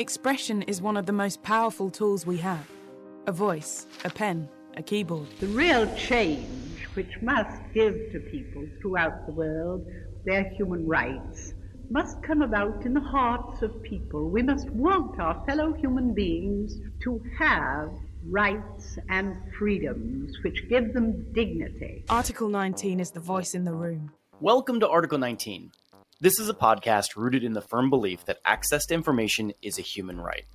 Expression is one of the most powerful tools we have a voice, a pen, a keyboard. The real change which must give to people throughout the world their human rights must come about in the hearts of people. We must want our fellow human beings to have rights and freedoms which give them dignity. Article 19 is the voice in the room. Welcome to Article 19. This is a podcast rooted in the firm belief that access to information is a human right.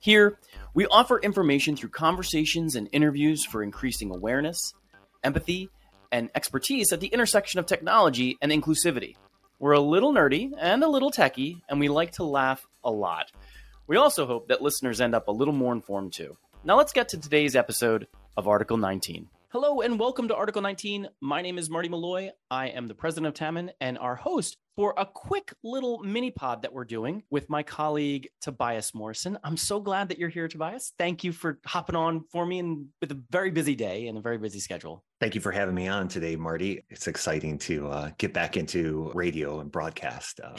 Here, we offer information through conversations and interviews for increasing awareness, empathy, and expertise at the intersection of technology and inclusivity. We're a little nerdy and a little techy, and we like to laugh a lot. We also hope that listeners end up a little more informed too. Now let's get to today's episode of Article 19. Hello and welcome to Article 19. My name is Marty Malloy. I am the president of Tamman and our host for a quick little mini pod that we're doing with my colleague Tobias Morrison. I'm so glad that you're here, Tobias. Thank you for hopping on for me and with a very busy day and a very busy schedule. Thank you for having me on today, Marty. It's exciting to uh, get back into radio and broadcast. Uh,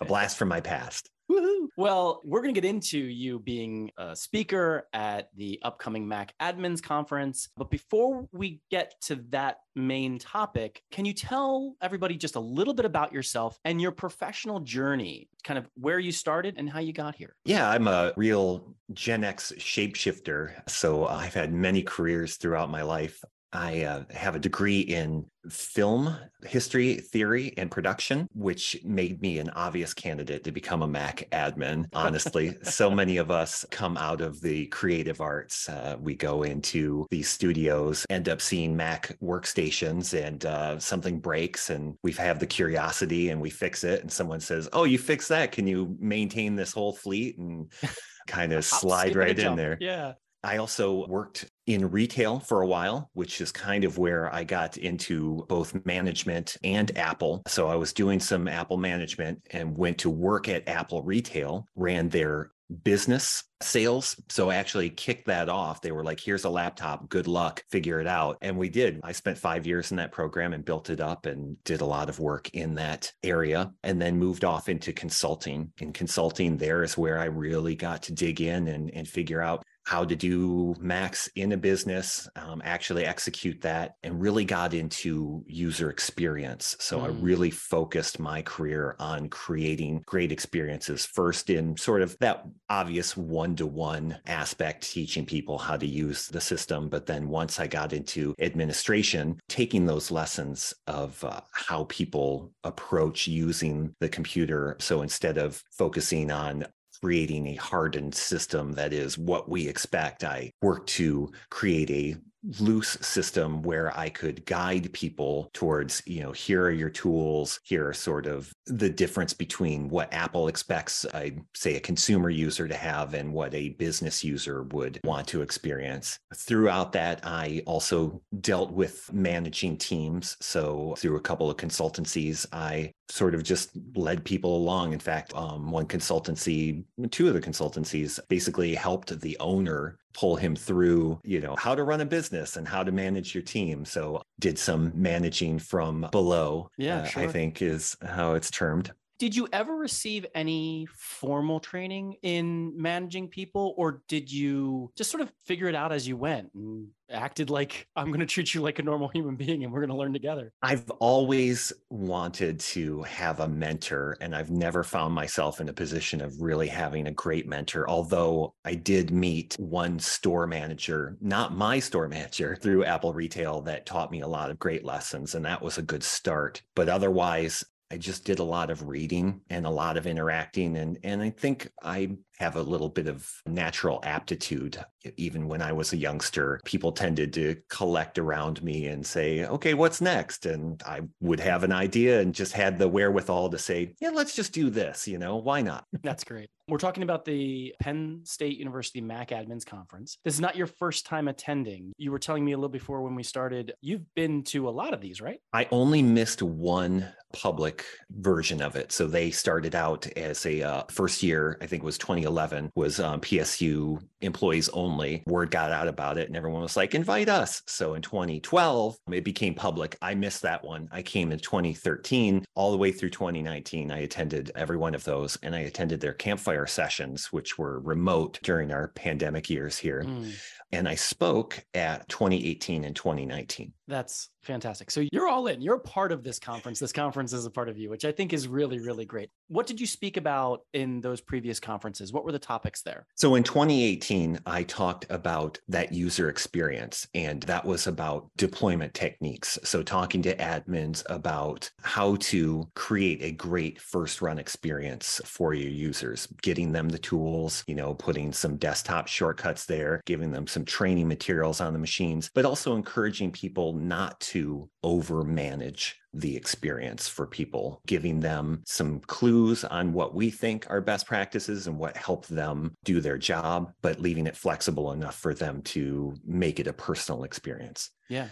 a blast from my past. Woo-hoo. Well, we're going to get into you being a speaker at the upcoming Mac Admins Conference. But before we get to that main topic, can you tell everybody just a little bit about yourself and your professional journey, kind of where you started and how you got here? Yeah, I'm a real Gen X shapeshifter. So I've had many careers throughout my life. I uh, have a degree in film history, theory, and production, which made me an obvious candidate to become a Mac admin. Honestly, so many of us come out of the creative arts. Uh, we go into these studios, end up seeing Mac workstations, and uh, something breaks, and we have the curiosity and we fix it. And someone says, Oh, you fix that. Can you maintain this whole fleet? And kind of slide right in there. Yeah. I also worked in retail for a while, which is kind of where I got into both management and Apple. So I was doing some Apple management and went to work at Apple retail, ran their business sales. So I actually kicked that off. They were like, here's a laptop, good luck, figure it out. And we did. I spent five years in that program and built it up and did a lot of work in that area and then moved off into consulting. In consulting, there is where I really got to dig in and, and figure out how to do Macs in a business, um, actually execute that, and really got into user experience. So mm. I really focused my career on creating great experiences, first in sort of that obvious one to one aspect, teaching people how to use the system. But then once I got into administration, taking those lessons of uh, how people approach using the computer. So instead of focusing on creating a hardened system that is what we expect. I work to create a loose system where I could guide people towards, you know, here are your tools, here are sort of the difference between what Apple expects, I say, a consumer user to have and what a business user would want to experience. Throughout that, I also dealt with managing teams. So through a couple of consultancies, I sort of just led people along. In fact, um, one consultancy, two of the consultancies basically helped the owner pull him through, you know, how to run a business and how to manage your team. So did some managing from below, yeah, uh, sure. I think is how it's termed. Did you ever receive any formal training in managing people, or did you just sort of figure it out as you went and acted like I'm going to treat you like a normal human being and we're going to learn together? I've always wanted to have a mentor, and I've never found myself in a position of really having a great mentor. Although I did meet one store manager, not my store manager, through Apple Retail that taught me a lot of great lessons, and that was a good start. But otherwise, I just did a lot of reading and a lot of interacting. And, and I think I have a little bit of natural aptitude. Even when I was a youngster, people tended to collect around me and say, okay, what's next? And I would have an idea and just had the wherewithal to say, yeah, let's just do this. You know, why not? That's great. We're talking about the Penn State University Mac Admins Conference. This is not your first time attending. You were telling me a little before when we started, you've been to a lot of these, right? I only missed one public version of it. So they started out as a uh, first year, I think it was 20 2011 was um, PSU employees only. Word got out about it and everyone was like, invite us. So in 2012, it became public. I missed that one. I came in 2013 all the way through 2019. I attended every one of those and I attended their campfire sessions, which were remote during our pandemic years here. Mm. And I spoke at 2018 and 2019. That's fantastic. So you're all in. You're part of this conference. This conference is a part of you, which I think is really, really great. What did you speak about in those previous conferences? What were the topics there? So in 2018, I talked about that user experience, and that was about deployment techniques. So talking to admins about how to create a great first run experience for your users, getting them the tools, you know, putting some desktop shortcuts there, giving them some training materials on the machines, but also encouraging people not to over manage the experience for people, giving them some clues on what we think are best practices and what help them do their job, but leaving it flexible enough for them to make it a personal experience. Yeah.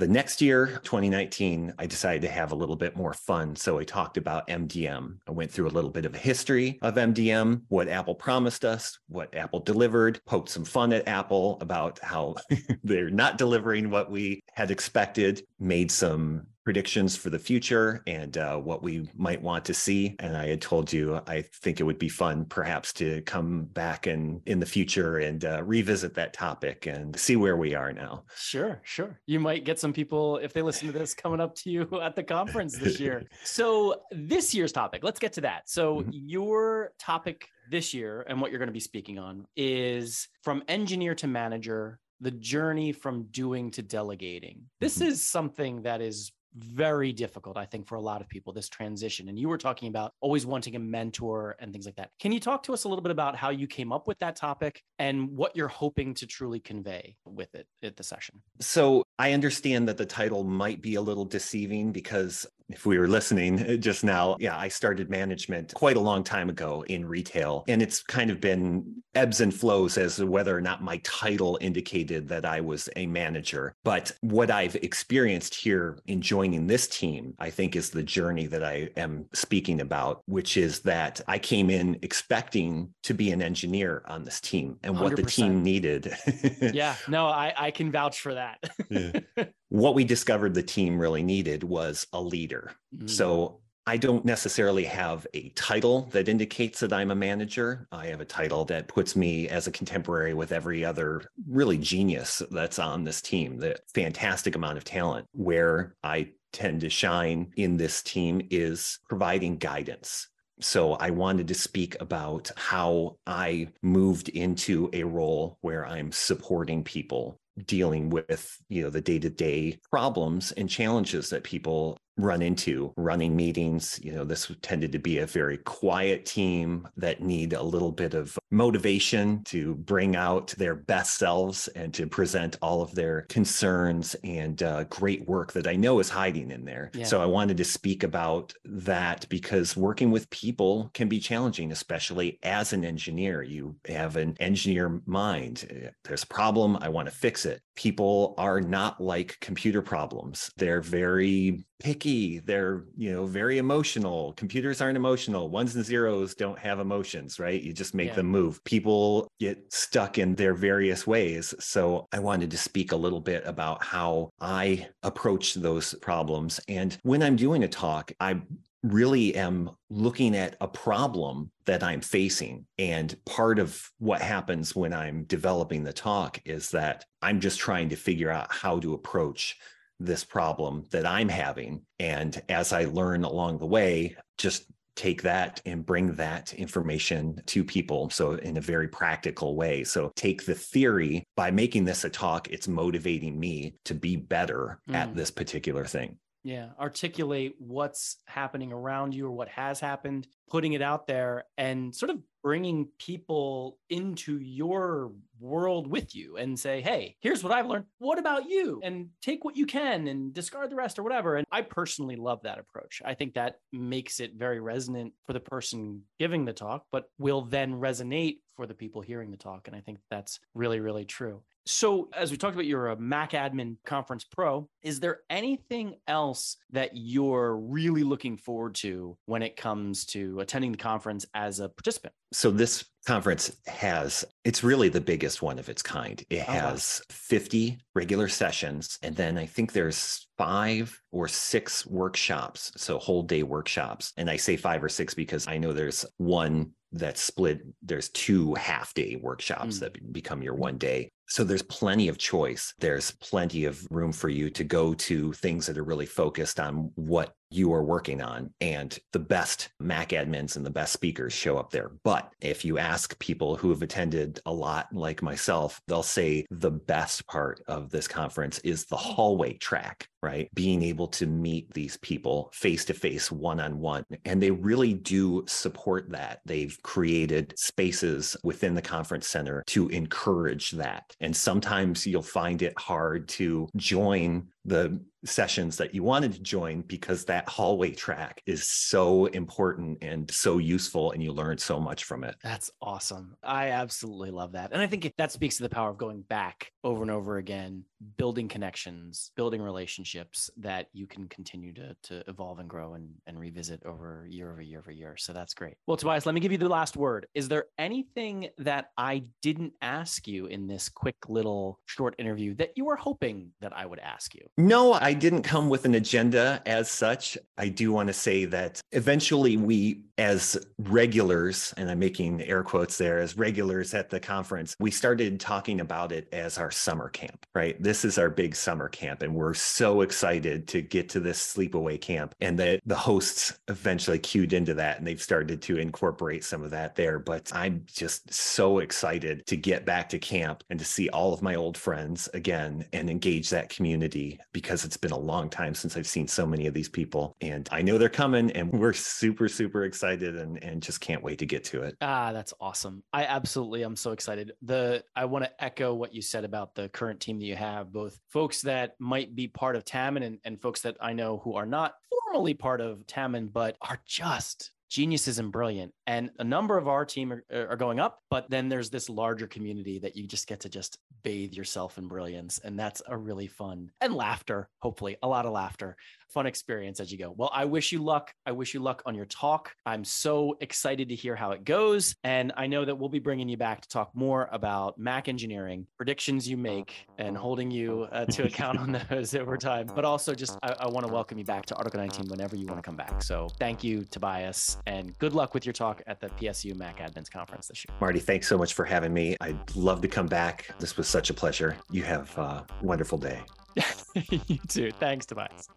The next year, 2019, I decided to have a little bit more fun. So I talked about MDM. I went through a little bit of a history of MDM, what Apple promised us, what Apple delivered, poked some fun at Apple about how they're not delivering what we had expected, made some predictions for the future and uh, what we might want to see. And I had told you I think it would be fun perhaps to come back and in the future and uh, revisit that topic and see where we are now. Sure, sure. You might get some people if they listen to this coming up to you at the conference this year. so this year's topic, let's get to that. So mm-hmm. your topic this year and what you're going to be speaking on is from engineer to manager the journey from doing to delegating. This mm-hmm. is something that is very difficult, I think, for a lot of people, this transition. And you were talking about always wanting a mentor and things like that. Can you talk to us a little bit about how you came up with that topic and what you're hoping to truly convey with it at the session? So I understand that the title might be a little deceiving because if we were listening just now, yeah, I started management quite a long time ago in retail. And it's kind of been ebbs and flows as to whether or not my title indicated that I was a manager. But what I've experienced here in joining this team, I think is the journey that I am speaking about, which is that I came in expecting to be an engineer on this team and 100%. what the team needed. yeah, no, I, I can vouch for that. yeah what we discovered the team really needed was a leader. Mm-hmm. So I don't necessarily have a title that indicates that I'm a manager. I have a title that puts me as a contemporary with every other really genius that's on this team, the fantastic amount of talent. Where I tend to shine in this team is providing guidance. So I wanted to speak about how I moved into a role where I'm supporting people dealing with you know the day-to-day problems and challenges that people run into running meetings. You know, this tended to be a very quiet team that need a little bit of motivation to bring out their best selves and to present all of their concerns and uh, great work that I know is hiding in there. Yeah. So I wanted to speak about that because working with people can be challenging, especially as an engineer. You have an engineer mind. There's a problem, I want to fix it. People are not like computer problems. They're very picky they're you know very emotional. Computers aren't emotional. Ones and zeros don't have emotions right? You just make yeah. them move. People get stuck in their various ways. So i wanted to speak a little bit about how i approach those problems. And when i'm doing a talk i really am looking at a problem that I'm facing. And part of what happens when I'm developing the talk is that I'm just trying to figure out how to approach this problem that I'm having. And as I learn along the way, just take that and bring that information to people. So, in a very practical way. So, take the theory by making this a talk, it's motivating me to be better mm. at this particular thing. Yeah. Articulate what's happening around you or what has happened, putting it out there and sort of bringing people into your world with you and say, hey, here's what I've learned. What about you? And take what you can and discard the rest or whatever. And I personally love that approach. I think that makes it very resonant for the person giving the talk, but will then resonate for the people hearing the talk. And I think that's really, really true. So, as we talked about, you're a Mac Admin Conference Pro. Is there anything else that you're really looking forward to when it comes to attending the conference as a participant? So, this conference has, it's really the biggest one of its kind. It Oh, wow. has 50 regular sessions, and then I think there's five or six workshops. So, whole day workshops. And I say five or six because I know there's one that's split, there's two half day workshops Mm. that become your one day. So there's plenty of choice. There's plenty of room for you to go to things that are really focused on what you are working on. And the best Mac admins and the best speakers show up there. But if you ask people who have attended a lot, like myself, they'll say the best part of this conference is the hallway track, right? Being able to meet these people face to face, one on one. And they really do support that. They've created spaces within the conference center to encourage that. And sometimes you'll find it hard to join the sessions that you wanted to join because that hallway track is so important and so useful and you learn so much from it. That's awesome. I absolutely love that. And I think that speaks to the power of going back over and over again, building connections, building relationships that you can continue to, to evolve and grow and, and revisit over year over year over year. So that's great. Well, Tobias, let me give you the last word. Is there anything that I didn't ask you in this quick little short interview that you were hoping that I would ask you? No, I didn't come with an agenda as such. I do want to say that eventually we, as regulars, and I'm making air quotes there, as regulars at the conference, we started talking about it as our summer camp, right? This is our big summer camp, and we're so excited to get to this sleepaway camp. And that the hosts eventually cued into that and they've started to incorporate some of that there. But I'm just so excited to get back to camp and to see all of my old friends again and engage that community because it's been a long time since I've seen so many of these people. And I know they're coming and we're super, super excited and, and just can't wait to get to it. Ah, that's awesome. I absolutely am so excited. The I want to echo what you said about the current team that you have, both folks that might be part of Tamman and, and folks that I know who are not formally part of Tamman, but are just geniuses and brilliant. And a number of our team are, are going up, but then there's this larger community that you just get to just bathe yourself in brilliance. And that's a really fun and laughter, hopefully, a lot of laughter, fun experience as you go. Well, I wish you luck. I wish you luck on your talk. I'm so excited to hear how it goes. And I know that we'll be bringing you back to talk more about Mac engineering, predictions you make, and holding you uh, to account on those over time. But also, just I, I want to welcome you back to Article 19 whenever you want to come back. So thank you, Tobias, and good luck with your talk at the PSU Mac Admins Conference this year. Marty, thanks so much for having me. I'd love to come back. This was such a pleasure. You have a wonderful day. you too. Thanks, Tobias.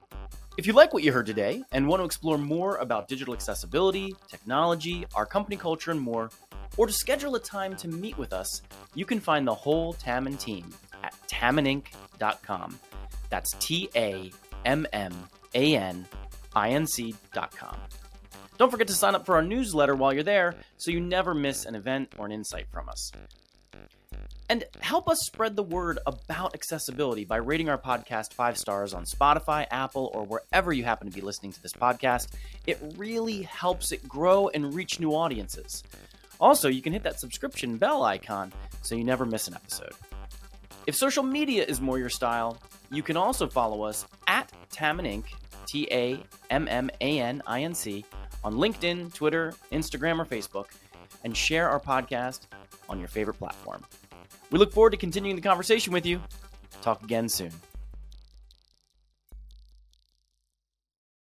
If you like what you heard today and want to explore more about digital accessibility, technology, our company culture, and more, or to schedule a time to meet with us, you can find the whole Tamman team at tammaninc.com. That's T A M M A N I N C.com. Don't forget to sign up for our newsletter while you're there so you never miss an event or an insight from us. And help us spread the word about accessibility by rating our podcast five stars on Spotify, Apple, or wherever you happen to be listening to this podcast. It really helps it grow and reach new audiences. Also, you can hit that subscription bell icon so you never miss an episode. If social media is more your style, you can also follow us at Tamman Inc., T A M M A N I N C, on LinkedIn, Twitter, Instagram, or Facebook, and share our podcast on your favorite platform. We look forward to continuing the conversation with you. Talk again soon.